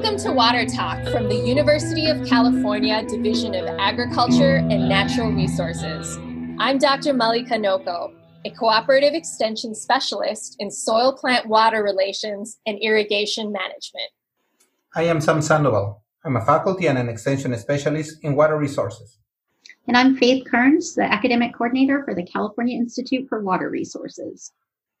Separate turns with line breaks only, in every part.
Welcome to Water Talk from the University of California Division of Agriculture and Natural Resources. I'm Dr. Mallika Nocco, a cooperative extension specialist in soil plant water relations and irrigation management.
I am Sam Sandoval. I'm a faculty and an extension specialist in water resources.
And I'm Faith Kearns, the academic coordinator for the California Institute for Water Resources.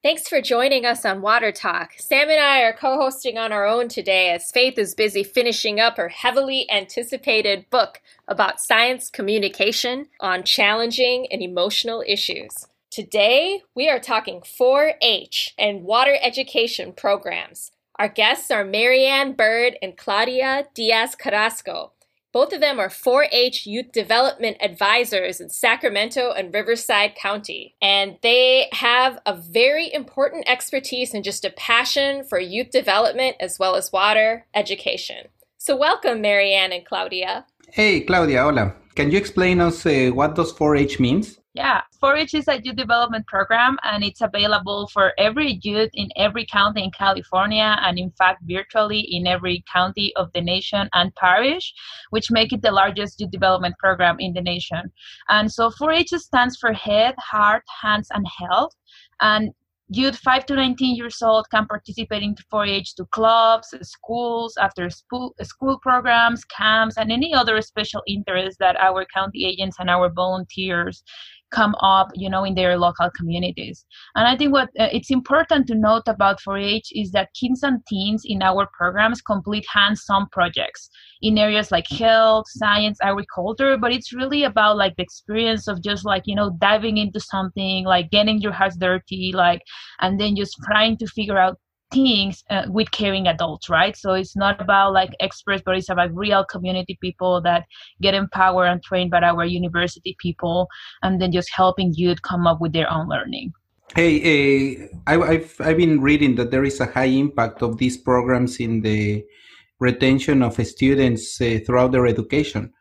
Thanks for joining us on Water Talk. Sam and I are co hosting on our own today as Faith is busy finishing up her heavily anticipated book about science communication on challenging and emotional issues. Today, we are talking 4 H and water education programs. Our guests are Marianne Bird and Claudia Diaz Carrasco. Both of them are 4 H youth development advisors in Sacramento and Riverside County. And they have a very important expertise and just a passion for youth development as well as water education. So, welcome, Marianne and Claudia.
Hey, Claudia, hola. Can you explain us uh, what does 4 H means?
Yeah, 4-H is a youth development program, and it's available for every youth in every county in California, and in fact, virtually in every county of the nation and parish, which make it the largest youth development program in the nation. And so 4-H stands for Head, Heart, Hands, and Health, and youth 5 to 19 years old can participate in 4-H to clubs, schools, after school, school programs, camps, and any other special interests that our county agents and our volunteers come up you know in their local communities. And i think what uh, it's important to note about 4-h is that kids and teens in our programs complete hands-on projects in areas like health science agriculture but it's really about like the experience of just like you know diving into something like getting your hands dirty like and then just trying to figure out things uh, with caring adults right? So it's not about like experts but it's about real community people that get empowered and trained by our university people and then just helping youth come up with their own learning.
Hey uh, I, have I've been reading that there is a high impact of these programs in the retention of students uh, throughout their education.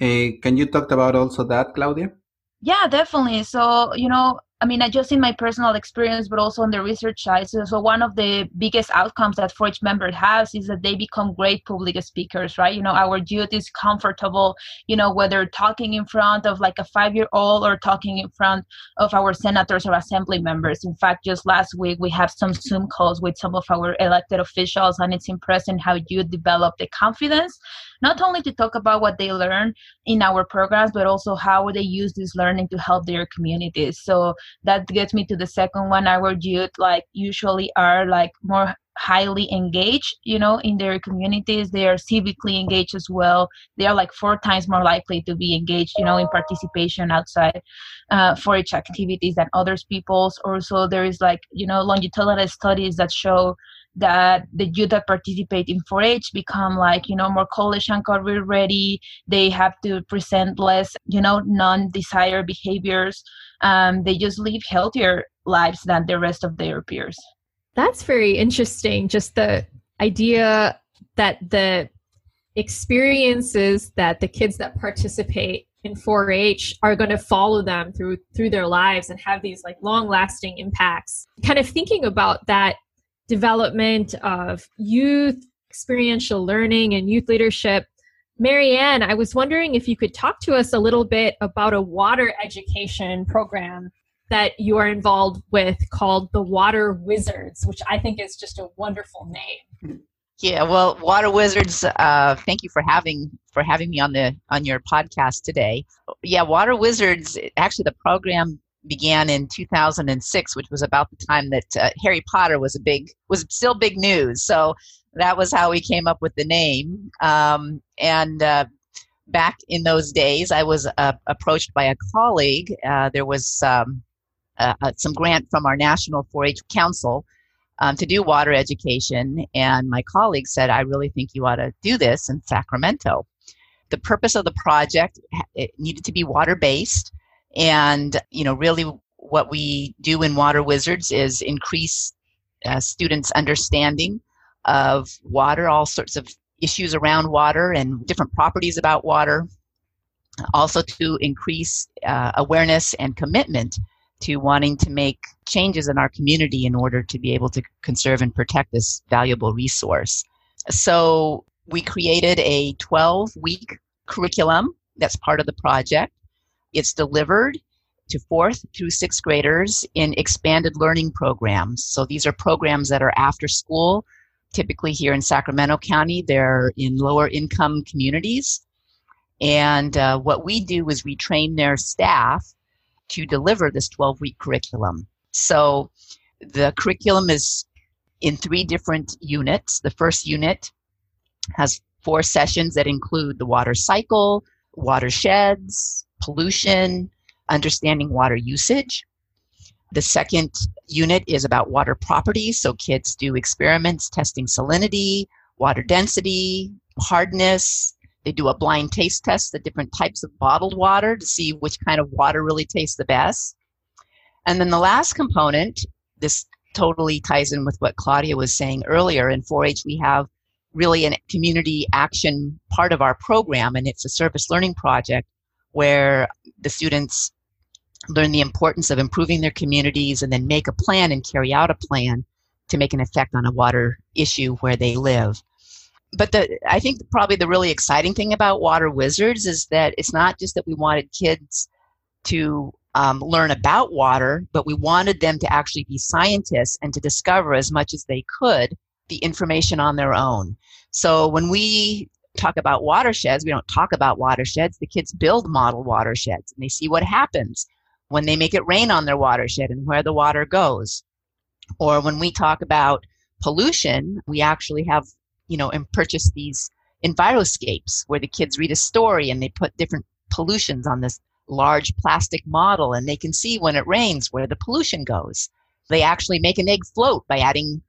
Uh, can you talk about also that claudia?
Yeah definitely. So you know I mean, just in my personal experience, but also on the research side. So, so one of the biggest outcomes that 4-H members has is that they become great public speakers, right? You know, our youth is comfortable, you know, whether talking in front of like a five-year-old or talking in front of our senators or assembly members. In fact, just last week we have some Zoom calls with some of our elected officials, and it's impressive how you develop the confidence not only to talk about what they learn in our programs, but also how they use this learning to help their communities. So that gets me to the second one. Our youth like usually are like more highly engaged you know in their communities they are civically engaged as well they are like four times more likely to be engaged you know in participation outside uh, 4-h activities than others people's also there is like you know longitudinal studies that show that the youth that participate in 4-H become like you know more college and career ready. They have to present less you know non-desired behaviors. Um, they just live healthier lives than the rest of their peers.
That's very interesting. Just the idea that the experiences that the kids that participate in 4-H are going to follow them through through their lives and have these like long lasting impacts. Kind of thinking about that development of youth experiential learning and youth leadership. Marianne, I was wondering if you could talk to us a little bit about a water education program that you are involved with called the Water Wizards, which I think is just a wonderful name.
Yeah, well, Water Wizards, uh, thank you for having for having me on the on your podcast today. Yeah, Water Wizards, actually, the program began in 2006, which was about the time that uh, Harry Potter was a big was still big news. So that was how we came up with the name. Um, and uh, back in those days, I was uh, approached by a colleague. Uh, there was um, uh, uh, some grant from our National 4-H Council. Um, to do water education, and my colleague said, "I really think you ought to do this in Sacramento." The purpose of the project it needed to be water based, and, you know, really what we do in Water Wizards is increase uh, students' understanding of water, all sorts of issues around water and different properties about water. Also, to increase uh, awareness and commitment to wanting to make changes in our community in order to be able to conserve and protect this valuable resource. So, we created a 12 week curriculum that's part of the project. It's delivered to fourth through sixth graders in expanded learning programs. So these are programs that are after school. Typically, here in Sacramento County, they're in lower income communities. And uh, what we do is we train their staff to deliver this 12 week curriculum. So the curriculum is in three different units. The first unit has four sessions that include the water cycle, watersheds, pollution, understanding water usage. The second unit is about water properties, so kids do experiments testing salinity, water density, hardness. They do a blind taste test, the different types of bottled water to see which kind of water really tastes the best. And then the last component, this totally ties in with what Claudia was saying earlier. In 4 H, we have really a community action part of our program, and it's a service learning project where the students learn the importance of improving their communities and then make a plan and carry out a plan to make an effect on a water issue where they live. But the, I think probably the really exciting thing about Water Wizards is that it's not just that we wanted kids to um, learn about water, but we wanted them to actually be scientists and to discover as much as they could the information on their own. So when we talk about watersheds, we don't talk about watersheds. The kids build model watersheds and they see what happens when they make it rain on their watershed and where the water goes. Or when we talk about pollution, we actually have, you know, and purchase these enviroscapes where the kids read a story and they put different pollutions on this large plastic model and they can see when it rains where the pollution goes. They actually make an egg float by adding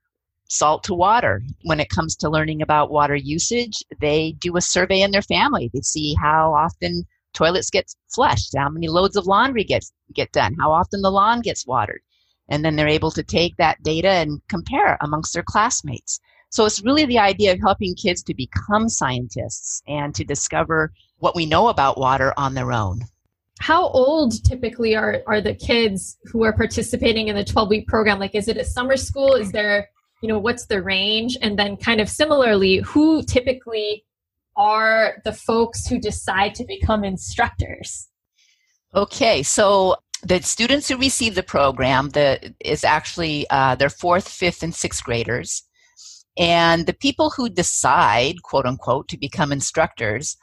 salt to water. When it comes to learning about water usage, they do a survey in their family. They see how often toilets get flushed, how many loads of laundry gets get done, how often the lawn gets watered. And then they're able to take that data and compare amongst their classmates. So it's really the idea of helping kids to become scientists and to discover what we know about water on their own.
How old typically are, are the kids who are participating in the 12 week program? Like, is it a summer school? Is there, you know, what's the range? And then, kind of similarly, who typically are the folks who decide to become instructors?
Okay, so the students who receive the program the, is actually uh, their fourth, fifth, and sixth graders. And the people who decide, quote unquote, to become instructors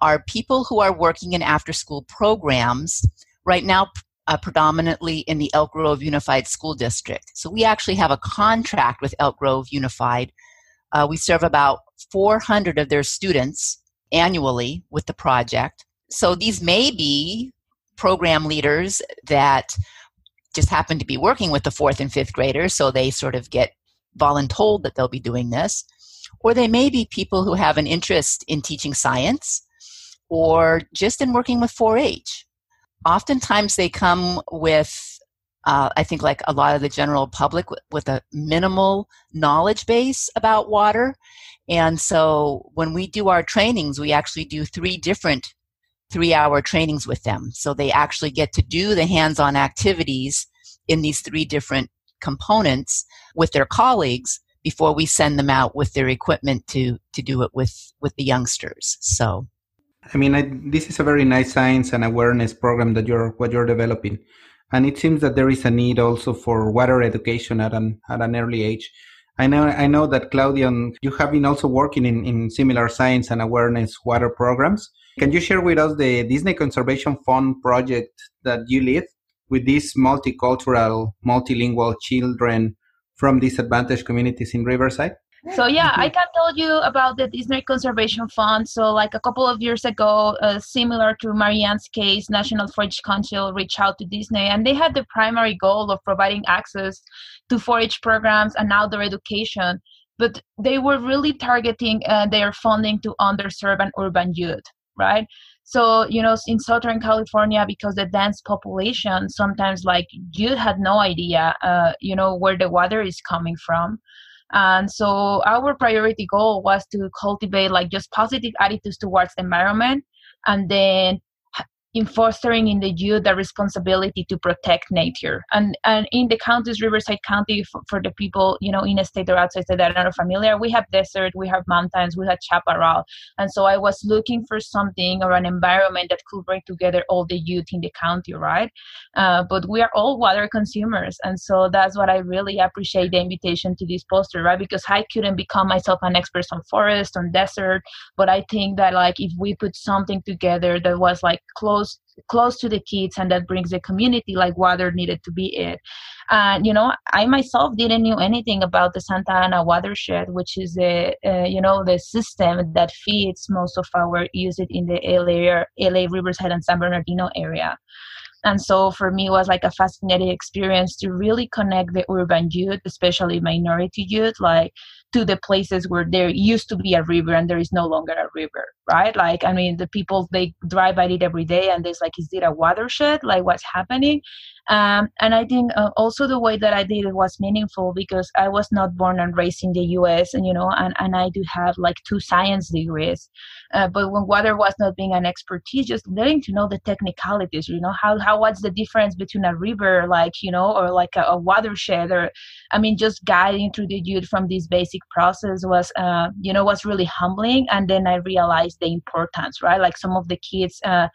are people who are working in after school programs right now uh, predominantly in the Elk Grove Unified School District. So we actually have a contract with Elk Grove Unified. Uh, we serve about 400 of their students annually with the project. So these may be program leaders that just happen to be working with the fourth and fifth graders, so they sort of get voluntold that they'll be doing this. Or they may be people who have an interest in teaching science or just in working with 4 H. Oftentimes they come with, uh, I think, like a lot of the general public, with a minimal knowledge base about water. And so when we do our trainings, we actually do three different three hour trainings with them. So they actually get to do the hands on activities in these three different components with their colleagues before we send them out with their equipment to, to do it with, with the youngsters. So.
I mean, I, this is a very nice science and awareness program that you're what you're developing, and it seems that there is a need also for water education at an at an early age. I know I know that Claudia, you have been also working in, in similar science and awareness water programs. Can you share with us the Disney Conservation Fund project that you lead with these multicultural, multilingual children from disadvantaged communities in Riverside?
So yeah, I can tell you about the Disney Conservation Fund. So like a couple of years ago, uh, similar to Marianne's case, National 4-H Council reached out to Disney, and they had the primary goal of providing access to 4-H programs and outdoor education. But they were really targeting uh, their funding to underserved and urban youth right? So, you know, in Southern California, because the dense population, sometimes like you had no idea, uh, you know, where the water is coming from. And so our priority goal was to cultivate like just positive attitudes towards environment. And then in fostering in the youth the responsibility to protect nature. And and in the counties, Riverside County, for, for the people you know in a state or outside state that are not familiar, we have desert, we have mountains, we have chaparral, and so I was looking for something or an environment that could bring together all the youth in the county, right? Uh, but we are all water consumers, and so that's what I really appreciate the invitation to this poster, right? Because I couldn't become myself an expert on forest, on desert, but I think that like if we put something together that was like close close close to the kids and that brings the community like water needed to be it and you know i myself didn't know anything about the santa ana watershed which is the uh, you know the system that feeds most of our usage in the la, LA riverside and san bernardino area. And so for me it was like a fascinating experience to really connect the urban youth especially minority youth like to the places where there used to be a river and there is no longer a river right? Like i mean the people they drive by it every day and there's like is it a watershed? Like what's happening um, and I think uh, also the way that I did it was meaningful because I was not born and raised in the U.S. and you know, and, and I do have like two science degrees. Uh, but when water was not being an expertise, just learning to know the technicalities, you know, how how what's the difference between a river, like you know, or like a, a watershed, or I mean, just guiding through the youth from this basic process was, uh, you know, was really humbling. And then I realized the importance, right? Like some of the kids uh,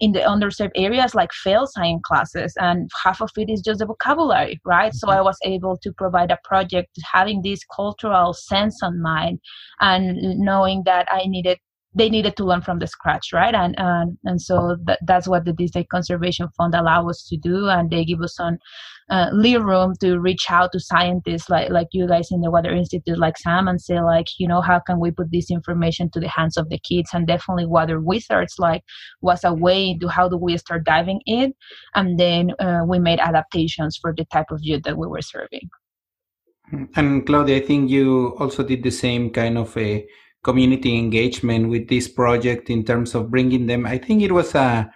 in the underserved areas like fail science classes and half of it is just the vocabulary right so mm-hmm. i was able to provide a project having this cultural sense on mind and knowing that i needed they needed to learn from the scratch right? And and, and so that, that's what the Disney conservation fund allow us to do and they give us some uh, room to reach out to scientists like like you guys in the water institute like sam and say like you know how can we put this information to the hands of the kids? And definitely water wizards like was a way to how do we start diving in and then uh, we made adaptations for the type of youth that we were serving.
And claudia i think you also did the same kind of a community engagement with this project in terms of bringing them. I think it was a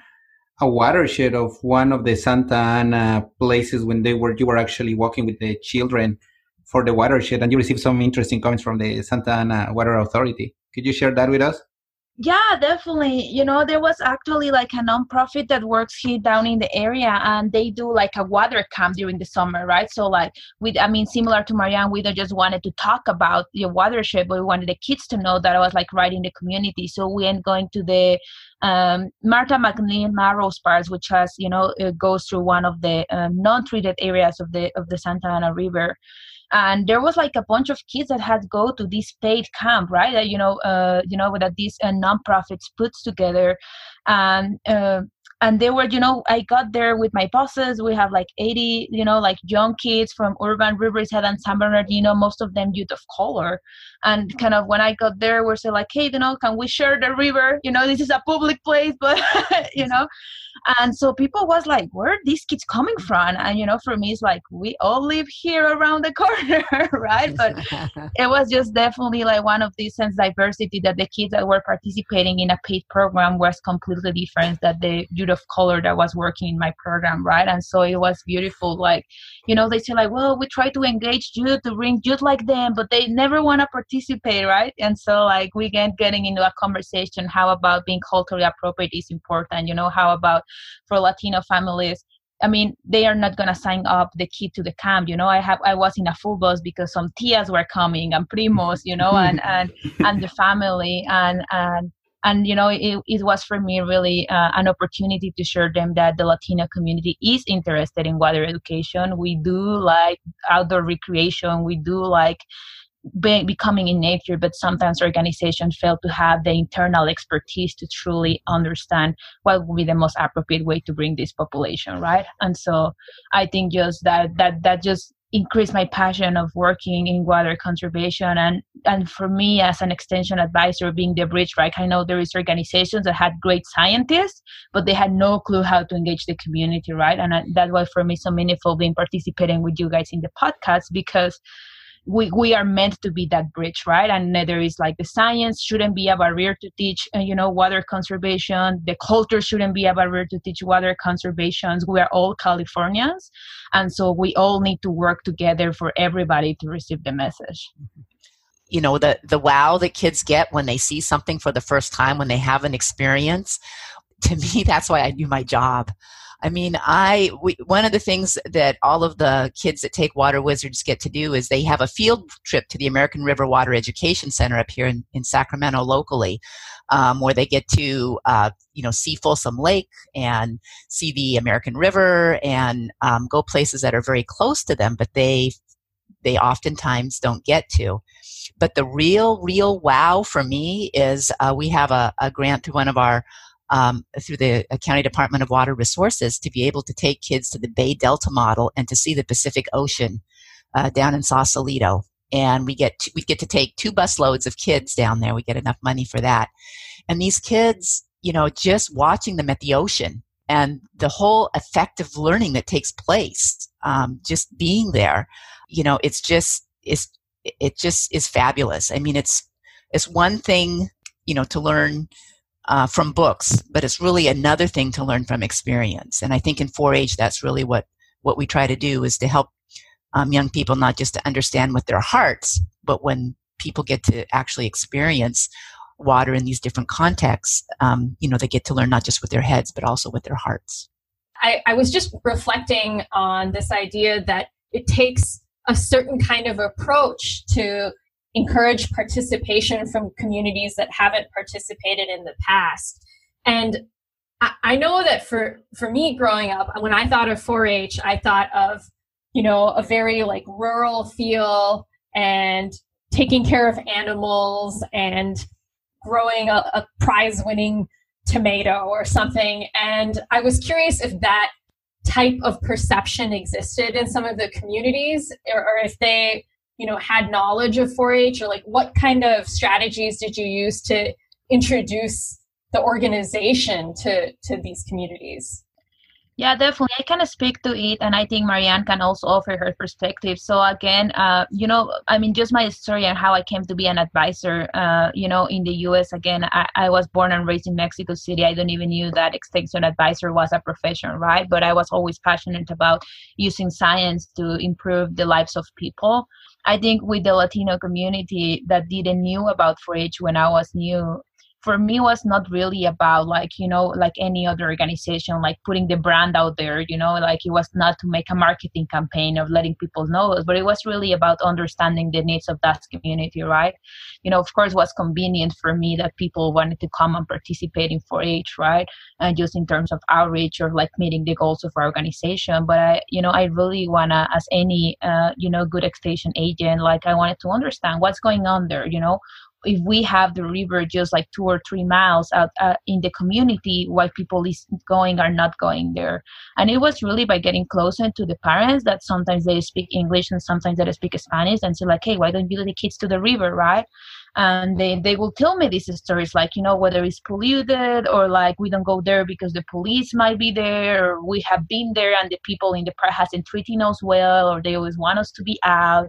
a watershed of one of the Santa Ana places when they were you were actually walking with the children for the watershed, and you received some interesting comments from the Santa Ana Water Authority. Could you share that with us?
Yeah definitely. You know there was actually like a nonprofit that works here down in the area and they do like a water camp during the summer right? So like with i mean similar to marianne we don't just wanted to talk about the watershed but we wanted the kids to know that i was like right in the community. So we end going to the um, Martha McNeil Narrows Park, which has you know it goes through one of the uh, non-treated areas of the of the Santa Ana River, and there was like a bunch of kids that had to go to this paid camp right? That you know uh, you know that these uh, nonprofits puts together. And uh, and they were you know i got there with my bosses. We have like 80 you know like young kids from urban riverside and san bernardino most of them youth of color. And mm. kind of when i got there we're saying like hey you know can we share the river? You know this is a public place but you know? And so people was like where are these kids coming mm. from? And you know for me it's like we all live here around the corner right? But it was just definitely like one of these sense diversity that the kids that were participating in a paid program was completely different that the youth of color that was working in my program right? And so it was beautiful like you know they say like well we try to engage youth to bring youth like them but they never want to participate right? And so like we get getting into a conversation how about being culturally appropriate is important you know? How about for latino families? I mean, they are not gonna sign up the kid to the camp. You know, I have I was in a full bus because some tias were coming and primos, you know, and and and the family and and and you know it, it was for me really uh, an opportunity to show them that the latino community is interested in water education. We do like outdoor recreation. We do like be, becoming in nature but sometimes organizations fail to have the internal expertise to truly understand what would be the most appropriate way to bring this population right? And so i think just that that that just increase my passion of working in water conservation. And and for me as an extension advisor being the bridge right i know there is organizations that had great scientists but they had no clue how to engage the community right? And uh, that was for me so meaningful being participating with you guys in the podcast because we, we are meant to be that bridge right? And there is like the science shouldn't be a barrier to teach uh, you know water conservation. The culture shouldn't be a barrier to teach water conservation we are all californians and so we all need to work together for everybody to receive the message.
You know the the wow that kids get when they see something for the first time when they have an experience to me, that's why I do my job. I mean, I we, one of the things that all of the kids that take Water Wizards get to do is they have a field trip to the American River Water Education Center up here in, in Sacramento locally, um, where they get to uh, you know see Folsom Lake and see the American River and um, go places that are very close to them, but they they oftentimes don't get to. But the real, real wow for me is uh, we have a, a grant through one of our um, through the uh, County Department of Water Resources to be able to take kids to the Bay Delta model and to see the Pacific Ocean uh, down in Sausalito. And we get to, we get to take two bus loads of kids down there. We get enough money for that. And these kids, you know, just watching them at the ocean and the whole effective learning that takes place, um, just being there, you know, it's just it's it just is fabulous. I mean, it's it's one thing, you know, to learn uh, from books, but it's really another thing to learn from experience. And I think in 4-H, that's really what what we try to do is to help um, young people not just to understand with their hearts, but when people get to actually experience water in these different contexts, um, you know, they get to learn not just with their heads, but also with their hearts.
I, I was just reflecting on this idea that it takes a certain kind of approach to encourage participation from communities that haven't participated in the past. And I, know that for, for me growing up, when I thought of 4 H, I thought of, you know, a very like rural feel and taking care of animals and growing a, a prize winning tomato or something. And I was curious if that type of perception existed in some of the communities or, or if they you know had knowledge of 4-h or like what kind of strategies did you use to introduce the organization to to these communities
yeah, definitely. I can speak to it, and I think Marianne can also offer her perspective. So again, uh, you know, I mean, just my story and how I came to be an advisor. Uh, you know, in the U.S. Again, I, I was born and raised in Mexico City. I don't even knew that extension advisor was a profession, right? But I was always passionate about using science to improve the lives of people. I think with the Latino community that didn't knew about 4-H when I was new, for me was not really about like you know like any other organization like putting the brand out there you know like it was not to make a marketing campaign of letting people know but it was really about understanding the needs of that community right? You know of course was convenient for me that people wanted to come and participate in 4-h right? And just in terms of outreach or like meeting the goals of our organization but i you know i really wanna as any uh, you know good extension agent like i wanted to understand what's going on there you know if we have the river just like two or three miles out uh, in the community why people is going are not going there. And it was really by getting closer to the parents that sometimes they speak english and sometimes they speak spanish and say like hey why don't you let the kids to the river? Right and they, they will tell me these stories like you know whether it's polluted or like we don't go there because the police might be there or we have been there and the people in the park hasn't treating us well or they always want us to be out.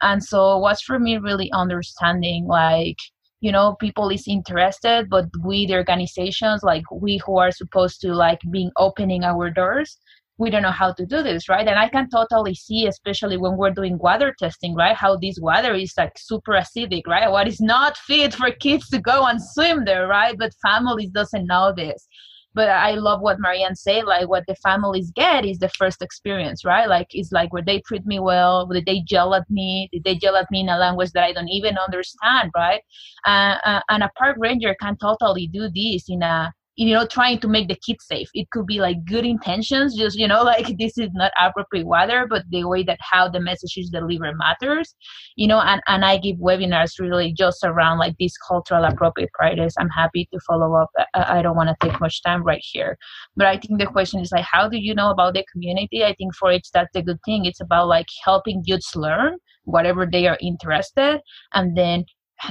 And so what's for me really understanding like you know people is interested but we the organizations like we who are supposed to like being opening our doors we don't know how to do this right? And i can totally see especially when we're doing water testing right? How this water is like super acidic right? What is not fit for kids to go and swim there right? But families doesn't know this. But i love what marianne said like what the families get is the first experience right? Like it's like where they treat me well did they yell at me did they yell at me in a language that i don't even understand right? Uh, uh, and a park ranger can totally do this in a you know trying to make the kids safe. It could be like good intentions just you know like this is not appropriate weather but the way that how the message is delivered matters you know and, and i give webinars really just around like this cultural appropriate practice i'm happy to follow up. I, I don't want to take much time right here. But i think the question is like how do you know about the community? I think 4-h that's a good thing. It's about like helping youths learn whatever they are interested and then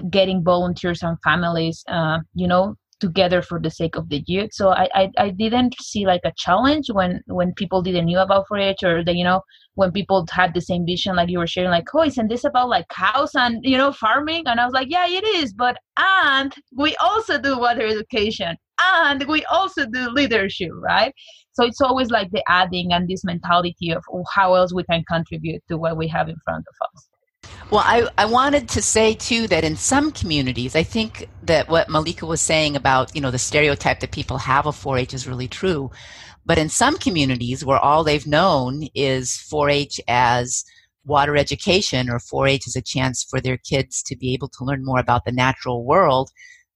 getting volunteers and families uh, you know together for the sake of the youth. So I, I, I didn't see like a challenge when when people didn't knew about 4-H or the, you know when people had the same vision like you were sharing like oh isn't this about like cows and you know farming? And I was like yeah it is but and we also do water education and we also do leadership right? So it's always like the adding and this mentality of oh, how else we can contribute to what we have in front of us
Well, I, I wanted to say too that in some communities, I think that what Mallika was saying about, you know, the stereotype that people have of 4 H is really true. But in some communities where all they've known is 4 H as water education or 4 H as a chance for their kids to be able to learn more about the natural world,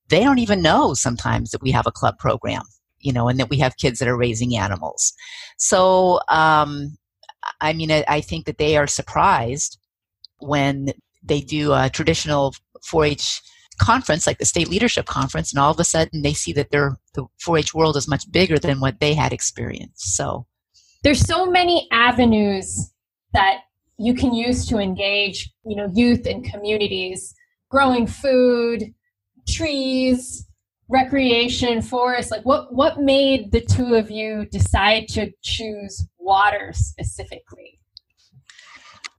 they don't even know sometimes that we have a club program, you know, and that we have kids that are raising animals. So, um, I mean, I, I think that they are surprised when they do a traditional 4-H conference like the state leadership conference and all of a sudden they see that their the 4-H world is much bigger than what they had experienced. So
there's so many avenues that you can use to engage, you know, youth and communities, growing food, trees, recreation, forest. Like what what made the two of you decide to choose water specifically?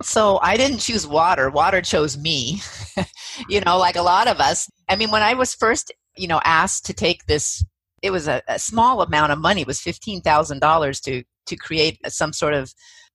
So I didn't choose water. Water chose me. you know, like a lot of us. I mean, when I was first, you know, asked to take this, it was a, a small amount of money. It was fifteen thousand dollars to to create some sort of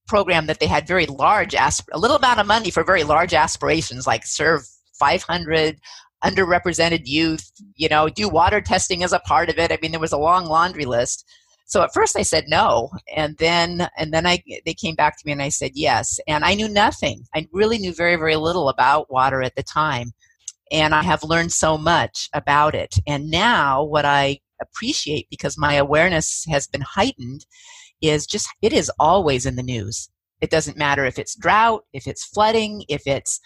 program that they had very large, asp- a little amount of money for very large aspirations, like serve 500 underrepresented youth, you know, do water testing as a part of it. I mean, there was a long laundry list. So at first I said no, and then and then I they came back to me and I said yes, and I knew nothing. I really knew very very little about water at the time, and I have learned so much about it. And now what I appreciate because my awareness has been heightened is just it is always in the news. It doesn't matter if it's drought, if it's flooding, if it's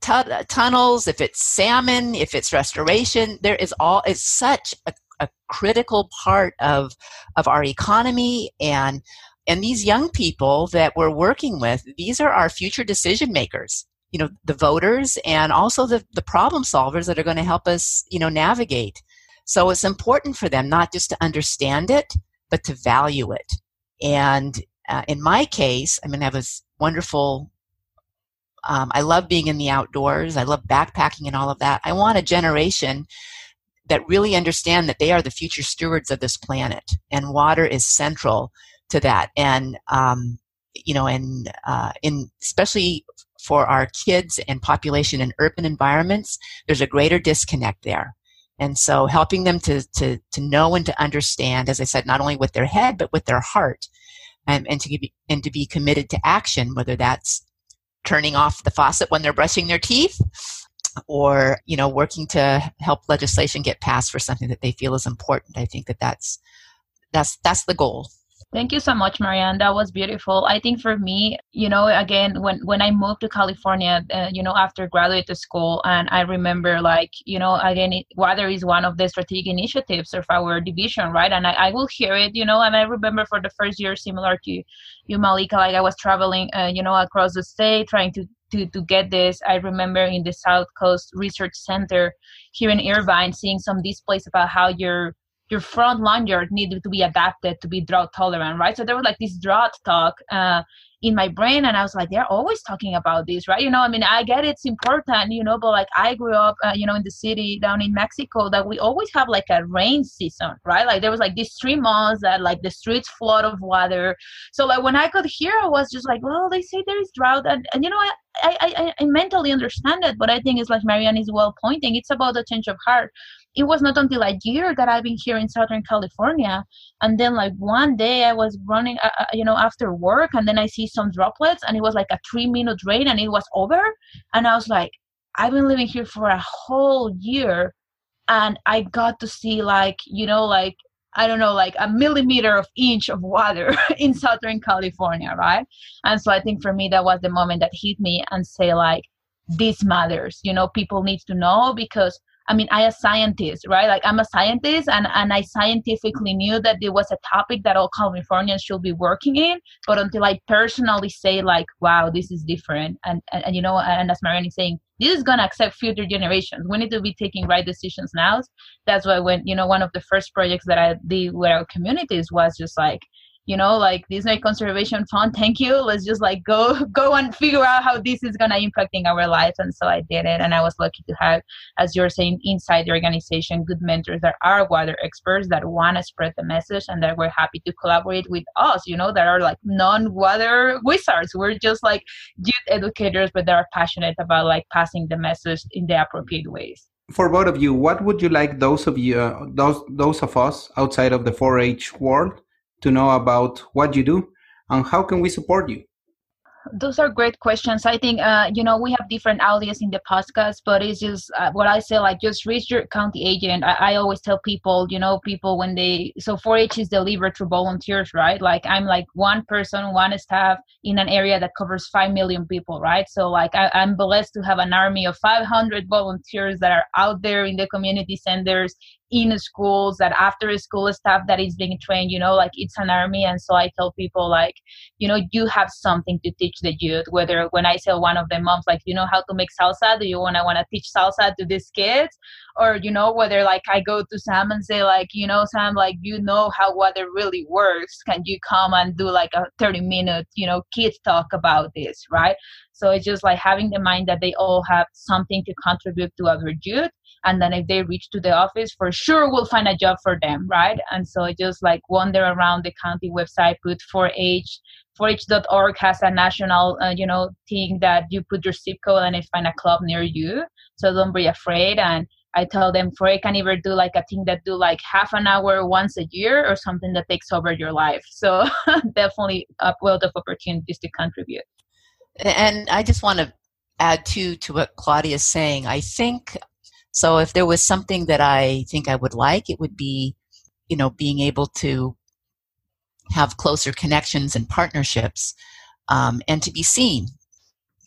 tu- tunnels, if it's salmon, if it's restoration. There is all. It's such a critical part of of our economy and and these young people that we're working with these are our future decision makers you know the voters and also the, the problem solvers that are going to help us you know navigate. So it's important for them not just to understand it but to value it. And uh, in my case i mean i have this wonderful um, i love being in the outdoors i love backpacking and all of that. I want a generation that really understand that they are the future stewards of this planet, and water is central to that. And um, you know, and uh, in especially for our kids and population in urban environments, there's a greater disconnect there. And so, helping them to to to know and to understand, as I said, not only with their head but with their heart, um, and to be and to be committed to action, whether that's turning off the faucet when they're brushing their teeth or you know working to help legislation get passed for something that they feel is important i think that that's that's that's the goal
Thank you so much, Marianne. That was beautiful. I think for me, you know, again, when when I moved to California, uh, you know, after graduate school, and I remember, like, you know, again, it, water is one of the strategic initiatives of our division, right? And I, I will hear it, you know, and I remember for the first year, similar to you, Mallika, like I was traveling, uh, you know, across the state trying to to, to get this. I remember in the South Coast Research Center here in Irvine seeing some displays about how your your front lawn yard needed to be adapted to be drought tolerant, right? So there was like this drought talk uh, in my brain, and I was like, they're always talking about this, right? You know, I mean, I get it's important, you know, but like I grew up, uh, you know, in the city down in Mexico that we always have like a rain season, right? Like there was like these three months that like the streets flood of water. So like when I could hear, I was just like, well, they say there is drought, and, and you know, I, I, I, I mentally understand it, but I think it's like Marianne is well pointing. It's about the change of heart it was not until a year that I've been here in Southern California. And then, like, one day I was running, uh, uh, you know, after work, and then I see some droplets, and it was like a three minute rain, and it was over. And I was like, I've been living here for a whole year, and I got to see, like, you know, like, I don't know, like a millimeter of inch of water in Southern California, right? And so I think for me, that was the moment that hit me and say, like, this matters. You know, people need to know because I mean, I a scientist, right? Like I'm a scientist, and and I scientifically knew that there was a topic that all Californians should be working in. But until I personally say like, wow, this is different, and and, and you know, and as Marianne is saying, this is gonna accept future generations. We need to be taking right decisions now. That's why when you know one of the first projects that I did with our communities was just like you know like disney conservation fund thank you. Let's just like go go and figure out how this is going to impacting our lives and so i did it and i was lucky to have as you're saying inside the organization good mentors that are water experts that want to spread the message and that we're happy to collaborate with us you know that are like non-water wizards. We're just like youth educators but they are passionate about like passing the message in the appropriate ways.
For both of you, what would you like those of you, uh, those those of us outside of the 4-H world, to know about what you do, and how can we support you?
those are great questions. I think uh, you know we have different audience in the podcast but it's just uh, what i say like just reach your county agent. I, I, always tell people you know people when they so 4-h is delivered through volunteers right? Like i'm like one person one staff in an area that covers 5 million people right? So like I, i'm blessed to have an army of 500 volunteers that are out there in the community centers in schools that after school staff that is being trained you know like it's an army and so i tell people like you know you have something to teach the youth whether when i tell one of the moms like you know how to make salsa? Do you want to want to teach salsa to these kids? Or you know whether like i go to sam and say like you know sam like you know how water really works. Can you come and do like a 30 minute you know kids talk about this right so it's just like having the mind that they all have something to contribute to our youth and then if they reach to the office for sure we'll find a job for them right and so I just like wander around the county website put 4h 4h.org has a national uh, you know thing that you put your zip code and they find a club near you so don't be afraid and I tell them for it can either do like a thing that do like half an hour once a year or something that takes over your life. So definitely a wealth of opportunities to contribute.
And I just want to add to to what Claudia is saying. I think so if there was something that I think I would like, it would be, you know, being able to have closer connections and partnerships um, and to be seen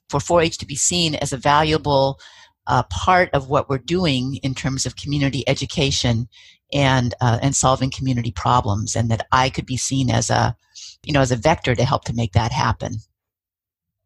for 4-H to be seen as a valuable uh, part of what we're doing in terms of community education and uh, and solving community problems, and that I could be seen as a you know as a vector to help to make that happen.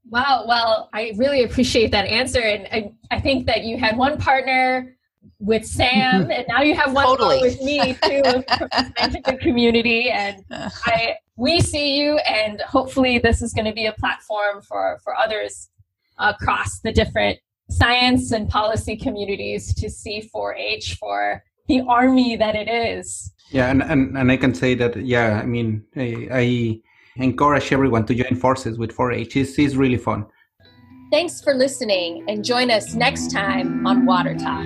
Wow. Well, I really appreciate that answer. And I, I think that you had one partner with Sam, and now you have one
totally.
with me too, representing the community. And I, we see you, and hopefully, this is going to be a platform for for others across the different science and policy communities to see 4-H for the army that it is.
Yeah, and, and, and I can say that, yeah, I mean, I, I encourage everyone to join forces with 4 H. It's, it's really fun.
Thanks for listening and join us next time on Water Talk.